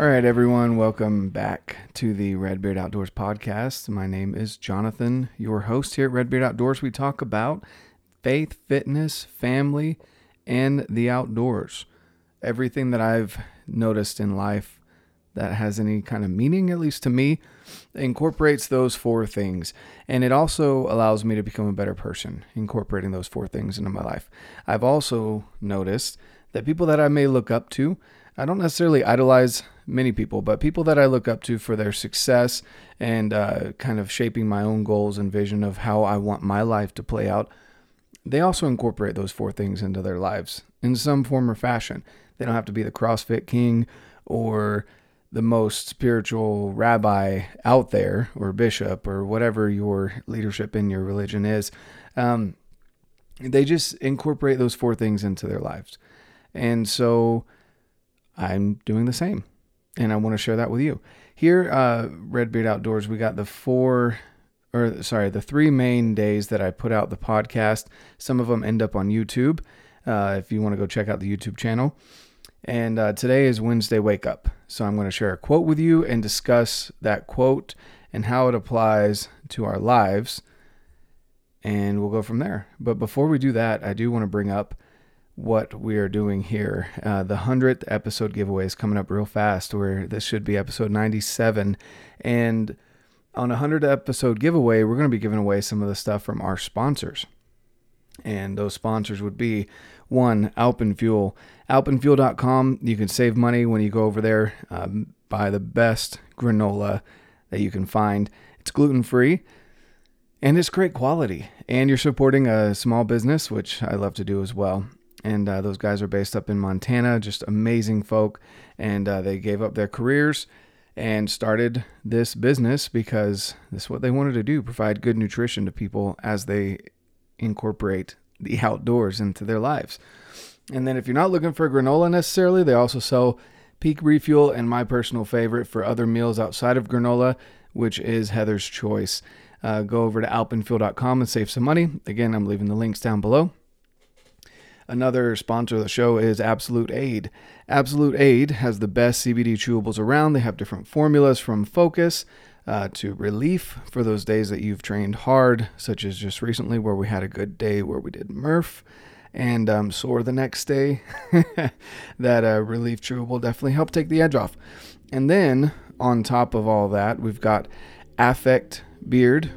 All right, everyone, welcome back to the Redbeard Outdoors podcast. My name is Jonathan, your host here at Redbeard Outdoors. We talk about faith, fitness, family, and the outdoors. Everything that I've noticed in life that has any kind of meaning, at least to me, incorporates those four things. And it also allows me to become a better person, incorporating those four things into my life. I've also noticed that people that I may look up to, I don't necessarily idolize many people, but people that I look up to for their success and uh, kind of shaping my own goals and vision of how I want my life to play out, they also incorporate those four things into their lives in some form or fashion. They don't have to be the CrossFit king or the most spiritual rabbi out there or bishop or whatever your leadership in your religion is. Um, they just incorporate those four things into their lives. And so I'm doing the same. And I want to share that with you. Here, uh, Redbeard Outdoors, we got the four, or sorry, the three main days that I put out the podcast. Some of them end up on YouTube uh, if you want to go check out the YouTube channel. And uh, today is Wednesday Wake Up. So I'm going to share a quote with you and discuss that quote and how it applies to our lives. And we'll go from there. But before we do that, I do want to bring up what we are doing here. Uh, the 100th episode giveaway is coming up real fast, where this should be episode 97. And on a 100 episode giveaway, we're going to be giving away some of the stuff from our sponsors. And those sponsors would be one, Alpenfuel. Alpenfuel.com. You can save money when you go over there, um, buy the best granola that you can find. It's gluten free and it's great quality. And you're supporting a small business, which I love to do as well and uh, those guys are based up in Montana, just amazing folk. And uh, they gave up their careers and started this business because this is what they wanted to do provide good nutrition to people as they incorporate the outdoors into their lives. And then, if you're not looking for granola necessarily, they also sell Peak Refuel and my personal favorite for other meals outside of granola, which is Heather's Choice. Uh, go over to alpenfuel.com and save some money. Again, I'm leaving the links down below. Another sponsor of the show is Absolute Aid. Absolute Aid has the best CBD chewables around. They have different formulas from focus uh, to relief for those days that you've trained hard, such as just recently where we had a good day where we did Murph and um, sore the next day. that uh, relief chewable definitely helped take the edge off. And then on top of all that, we've got Affect Beard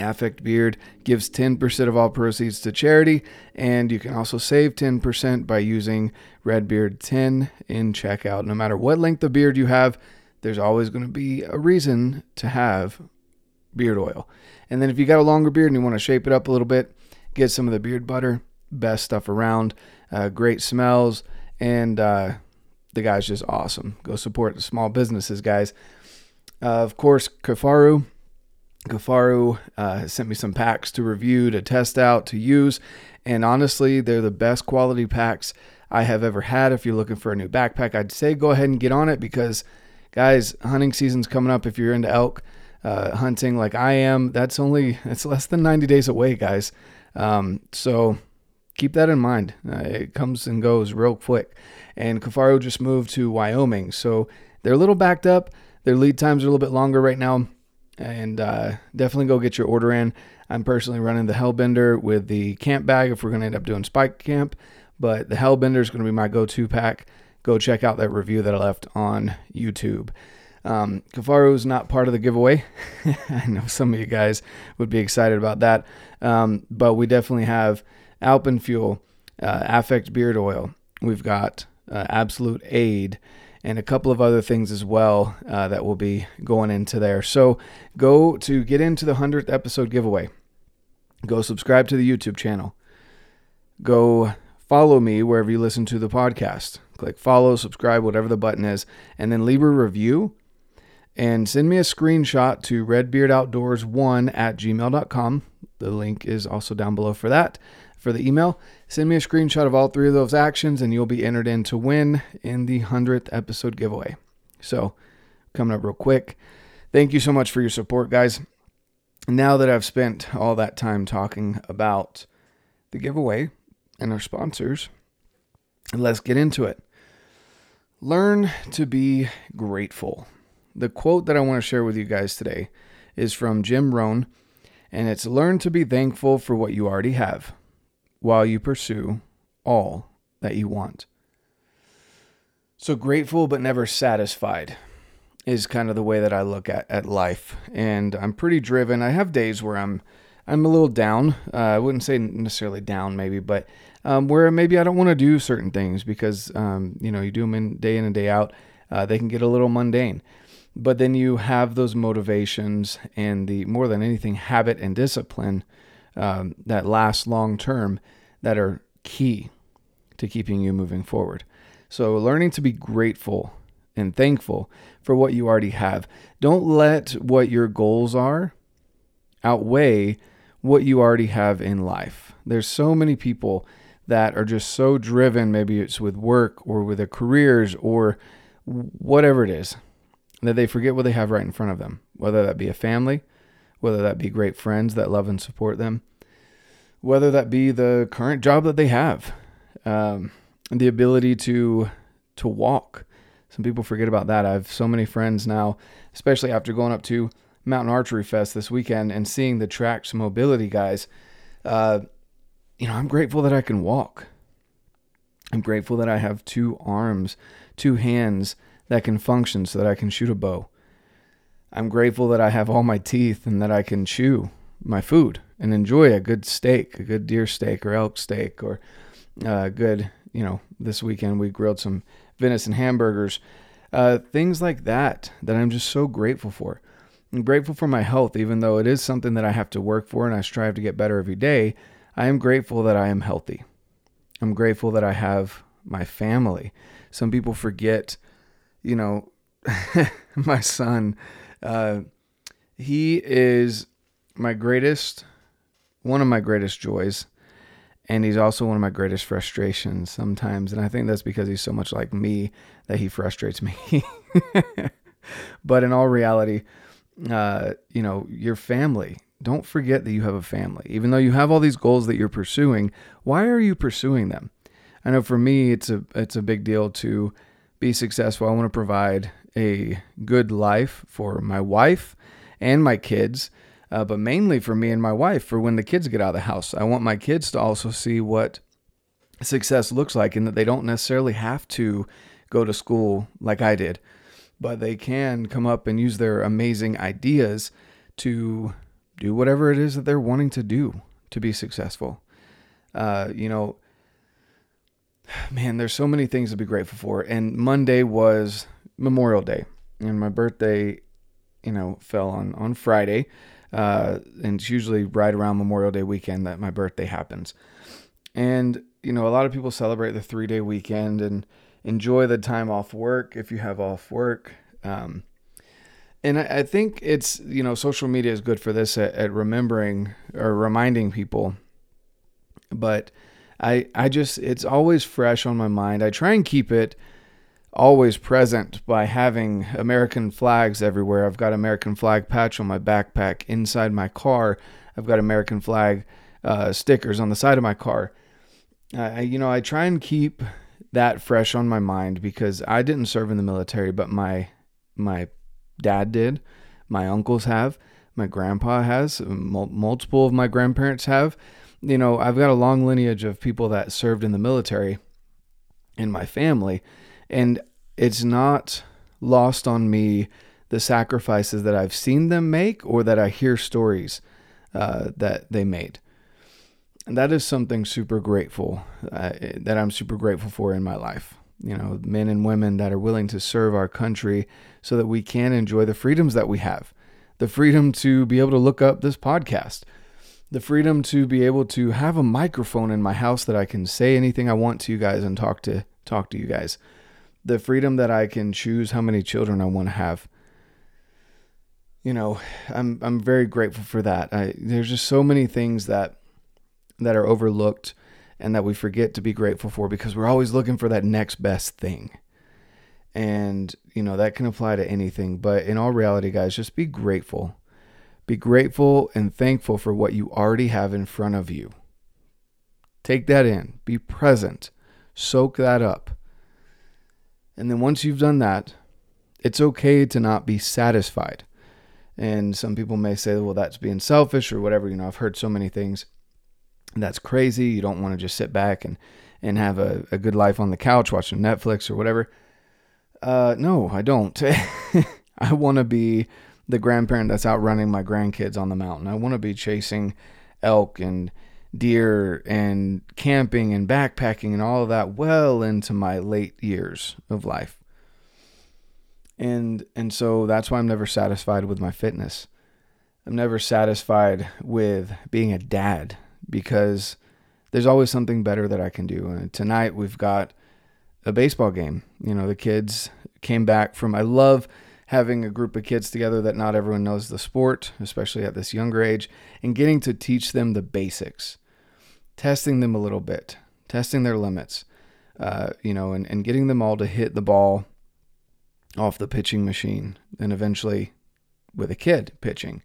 Affect Beard gives 10% of all proceeds to charity, and you can also save 10% by using Redbeard10 in checkout. No matter what length of beard you have, there's always going to be a reason to have beard oil. And then if you got a longer beard and you want to shape it up a little bit, get some of the beard butter. Best stuff around. Uh, great smells, and uh, the guy's just awesome. Go support the small businesses, guys. Uh, of course, Kifaru Kifaru uh, sent me some packs to review, to test out, to use. And honestly, they're the best quality packs I have ever had. If you're looking for a new backpack, I'd say go ahead and get on it because, guys, hunting season's coming up. If you're into elk uh, hunting like I am, that's only it's less than 90 days away, guys. Um, so keep that in mind. Uh, it comes and goes real quick. And Kifaru just moved to Wyoming, so they're a little backed up. Their lead times are a little bit longer right now and uh, definitely go get your order in. I'm personally running the Hellbender with the camp bag if we're going to end up doing spike camp, but the Hellbender is going to be my go-to pack. Go check out that review that I left on YouTube. Um, Kifaru is not part of the giveaway. I know some of you guys would be excited about that, um, but we definitely have Alpenfuel, uh, Affect Beard Oil. We've got uh, Absolute Aid and a couple of other things as well uh, that will be going into there. So go to get into the 100th episode giveaway. Go subscribe to the YouTube channel. Go follow me wherever you listen to the podcast. Click follow, subscribe, whatever the button is, and then leave a review and send me a screenshot to redbeardoutdoors1 at gmail.com. The link is also down below for that for the email. Send me a screenshot of all three of those actions, and you'll be entered in to win in the 100th episode giveaway. So, coming up real quick. Thank you so much for your support, guys. Now that I've spent all that time talking about the giveaway and our sponsors, let's get into it. Learn to be grateful. The quote that I want to share with you guys today is from Jim Rohn, and it's Learn to be thankful for what you already have while you pursue all that you want. So, grateful but never satisfied is kind of the way that I look at, at life. And I'm pretty driven. I have days where I'm I'm a little down. Uh, I wouldn't say necessarily down, maybe, but um, where maybe I don't want to do certain things because um, you know you do them in day in and day out. Uh, they can get a little mundane, but then you have those motivations and the more than anything habit and discipline um, that last long term that are key to keeping you moving forward. So learning to be grateful and thankful for what you already have. Don't let what your goals are outweigh what you already have in life. There's so many people that are just so driven, maybe it's with work or with their careers or whatever it is, that they forget what they have right in front of them, whether that be a family, whether that be great friends that love and support them, whether that be the current job that they have, um, the ability to to walk. Some people forget about that. I have so many friends now, especially after going up to Mountain Archery Fest this weekend and seeing the Trax mobility guys, uh, you know, I'm grateful that I can walk. I'm grateful that I have two arms, two hands that can function so that I can shoot a bow. I'm grateful that I have all my teeth and that I can chew my food and enjoy a good steak, a good deer steak or elk steak, or a uh, good, you know, this weekend we grilled some venison hamburgers, uh, things like that, that I'm just so grateful for. I'm grateful for my health, even though it is something that I have to work for and I strive to get better every day. I am grateful that I am healthy. I'm grateful that I have my family. Some people forget, you know, my son, uh, he is my greatest, one of my greatest joys. And he's also one of my greatest frustrations sometimes. And I think that's because he's so much like me that he frustrates me. but in all reality, uh, you know, your family. Don't forget that you have a family. Even though you have all these goals that you're pursuing, why are you pursuing them? I know for me, it's a it's a big deal to be successful. I want to provide a good life for my wife and my kids, uh, but mainly for me and my wife. For when the kids get out of the house, I want my kids to also see what success looks like, and that they don't necessarily have to go to school like I did but they can come up and use their amazing ideas to do whatever it is that they're wanting to do to be successful. Uh, you know, man, there's so many things to be grateful for. And Monday was Memorial Day, and my birthday, you know, fell on on Friday. Uh, and it's usually right around Memorial Day weekend that my birthday happens. And you know, a lot of people celebrate the three day weekend and enjoy the time off work if you have off work. Um, and I, I, think it's, you know, social media is good for this at, at remembering or reminding people. But I, I just, it's always fresh on my mind. I try and keep it always present by having American flags everywhere. I've got American flag patch on my backpack inside my car. I've got American flag uh, stickers on the side of my car. Uh, you know, I try and keep that fresh on my mind because I didn't serve in the military, but my my dad did, my uncles have, my grandpa has, multiple of my grandparents have. You know, I've got a long lineage of people that served in the military in my family, and it's not lost on me the sacrifices that I've seen them make or that I hear stories uh, that they made that is something super grateful uh, that I'm super grateful for in my life. You know, men and women that are willing to serve our country so that we can enjoy the freedoms that we have. The freedom to be able to look up this podcast. The freedom to be able to have a microphone in my house that I can say anything I want to you guys and talk to talk to you guys. The freedom that I can choose how many children I want to have. You know, I'm I'm very grateful for that. I, there's just so many things that that are overlooked and that we forget to be grateful for because we're always looking for that next best thing. And, you know, that can apply to anything. But in all reality, guys, just be grateful. Be grateful and thankful for what you already have in front of you. Take that in, be present, soak that up. And then once you've done that, it's okay to not be satisfied. And some people may say, well, that's being selfish or whatever. You know, I've heard so many things. That's crazy. You don't want to just sit back and, and have a, a good life on the couch watching Netflix or whatever. Uh, no, I don't. I want to be the grandparent that's out running my grandkids on the mountain. I want to be chasing elk and deer and camping and backpacking and all of that well into my late years of life. And and so that's why I'm never satisfied with my fitness. I'm never satisfied with being a dad because there's always something better that I can do. And tonight we've got a baseball game. You know, the kids came back from I love having a group of kids together that not everyone knows the sport, especially at this younger age, and getting to teach them the basics, testing them a little bit, testing their limits, uh, you know, and, and getting them all to hit the ball off the pitching machine and eventually with a kid pitching.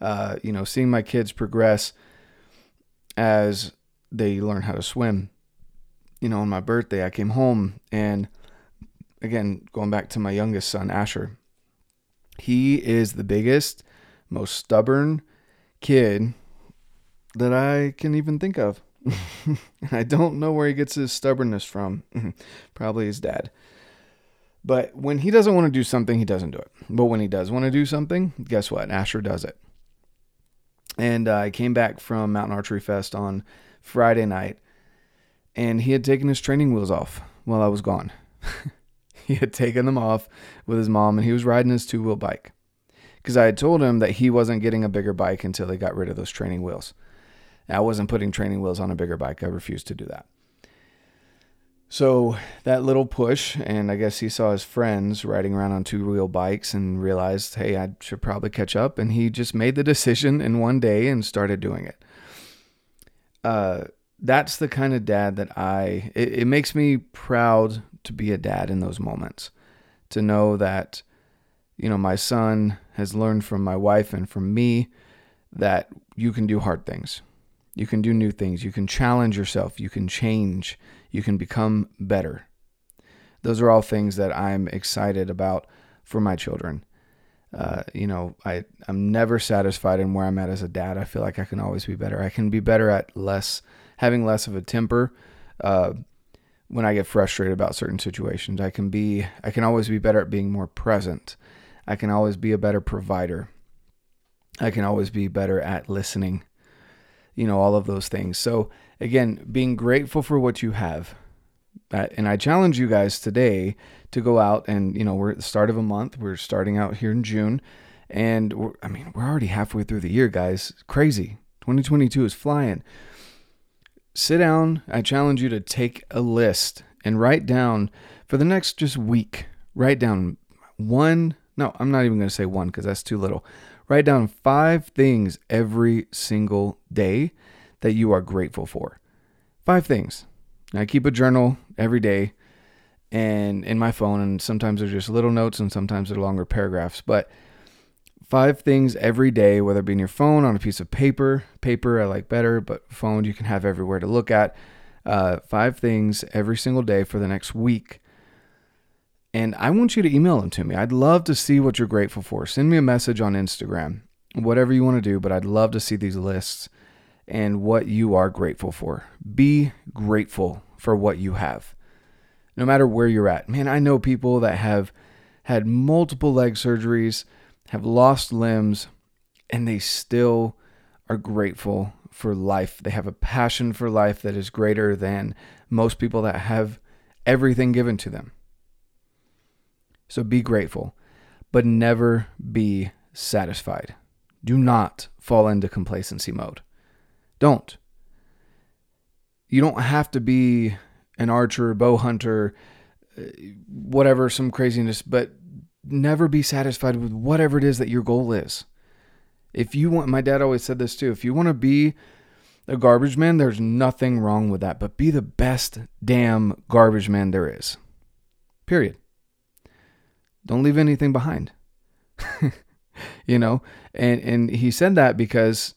Uh, you know, seeing my kids progress as they learn how to swim. You know, on my birthday, I came home and again, going back to my youngest son, Asher, he is the biggest, most stubborn kid that I can even think of. I don't know where he gets his stubbornness from. Probably his dad. But when he doesn't want to do something, he doesn't do it. But when he does want to do something, guess what? Asher does it. And uh, I came back from Mountain Archery Fest on Friday night, and he had taken his training wheels off while I was gone. he had taken them off with his mom and he was riding his two wheel bike. Because I had told him that he wasn't getting a bigger bike until he got rid of those training wheels. I wasn't putting training wheels on a bigger bike. I refused to do that. So that little push, and I guess he saw his friends riding around on two wheel bikes and realized, hey, I should probably catch up. And he just made the decision in one day and started doing it. Uh, that's the kind of dad that I, it, it makes me proud to be a dad in those moments, to know that, you know, my son has learned from my wife and from me that you can do hard things. You can do new things. You can challenge yourself. You can change. You can become better. Those are all things that I'm excited about for my children. Uh, you know, I, I'm never satisfied in where I'm at as a dad. I feel like I can always be better. I can be better at less, having less of a temper, uh, when I get frustrated about certain situations. I can be I can always be better at being more present. I can always be a better provider. I can always be better at listening. You know, all of those things. So, again, being grateful for what you have. And I challenge you guys today to go out and, you know, we're at the start of a month. We're starting out here in June. And I mean, we're already halfway through the year, guys. Crazy. 2022 is flying sit down. I challenge you to take a list and write down for the next just week, write down one. No, I'm not even going to say one because that's too little. Write down five things every single day that you are grateful for. Five things. I keep a journal every day and in my phone, and sometimes they're just little notes and sometimes they're longer paragraphs. But five things every day, whether it be in your phone, on a piece of paper. Paper I like better, but phone you can have everywhere to look at. Uh, five things every single day for the next week. And I want you to email them to me. I'd love to see what you're grateful for. Send me a message on Instagram, whatever you want to do, but I'd love to see these lists and what you are grateful for. Be grateful for what you have, no matter where you're at. Man, I know people that have had multiple leg surgeries have lost limbs, and they still are grateful for life. They have a passion for life that is greater than most people that have everything given to them. So be grateful, but never be satisfied. Do not fall into complacency mode. Don't. You don't have to be an archer, bow hunter, uh, whatever, some craziness, but never be satisfied with whatever it is that your goal is. If you want, my dad always said this too if you want to be a garbage man, there's nothing wrong with that, but be the best damn garbage man there is. Period. Don't leave anything behind. you know, and and he said that because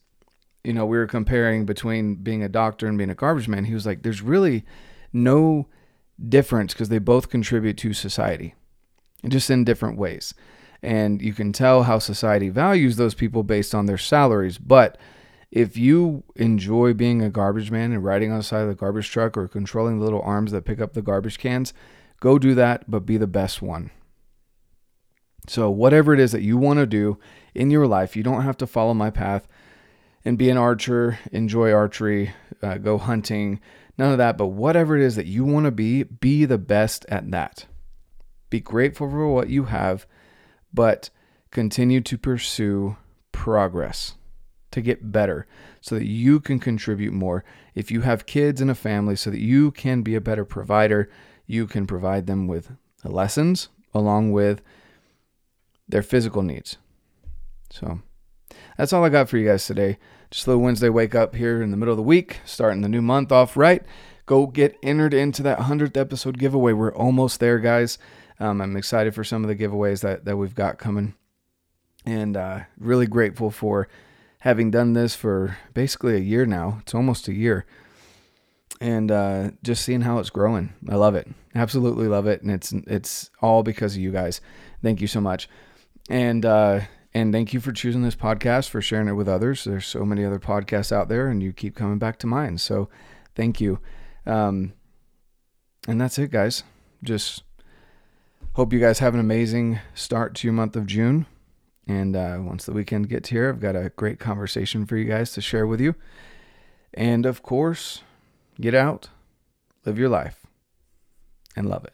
you know, we were comparing between being a doctor and being a garbage man. He was like there's really no difference because they both contribute to society, just in different ways. And you can tell how society values those people based on their salaries. But if you enjoy being a garbage man and riding on the side of the garbage truck or controlling the little arms that pick up the garbage cans, go do that, but be the best one. So, whatever it is that you want to do in your life, you don't have to follow my path and be an archer, enjoy archery, uh, go hunting, none of that. But whatever it is that you want to be, be the best at that. Be grateful for what you have, but continue to pursue progress to get better so that you can contribute more. If you have kids and a family, so that you can be a better provider, you can provide them with lessons along with their physical needs. So that's all I got for you guys today. Just a little Wednesday wake up here in the middle of the week, starting the new month off right. Go get entered into that 100th episode giveaway. We're almost there, guys. Um, I'm excited for some of the giveaways that, that we've got coming. And uh, really grateful for having done this for basically a year now. It's almost a year. And uh, just seeing how it's growing. I love it. Absolutely love it. And it's it's all because of you guys. Thank you so much. And uh, and thank you for choosing this podcast, for sharing it with others. There's so many other podcasts out there, and you keep coming back to mine. So thank you. Um, and that's it, guys. Just hope you guys have an amazing start to your month of June. And uh, once the weekend gets here, I've got a great conversation for you guys to share with you. And of course, get out, live your life, and love it.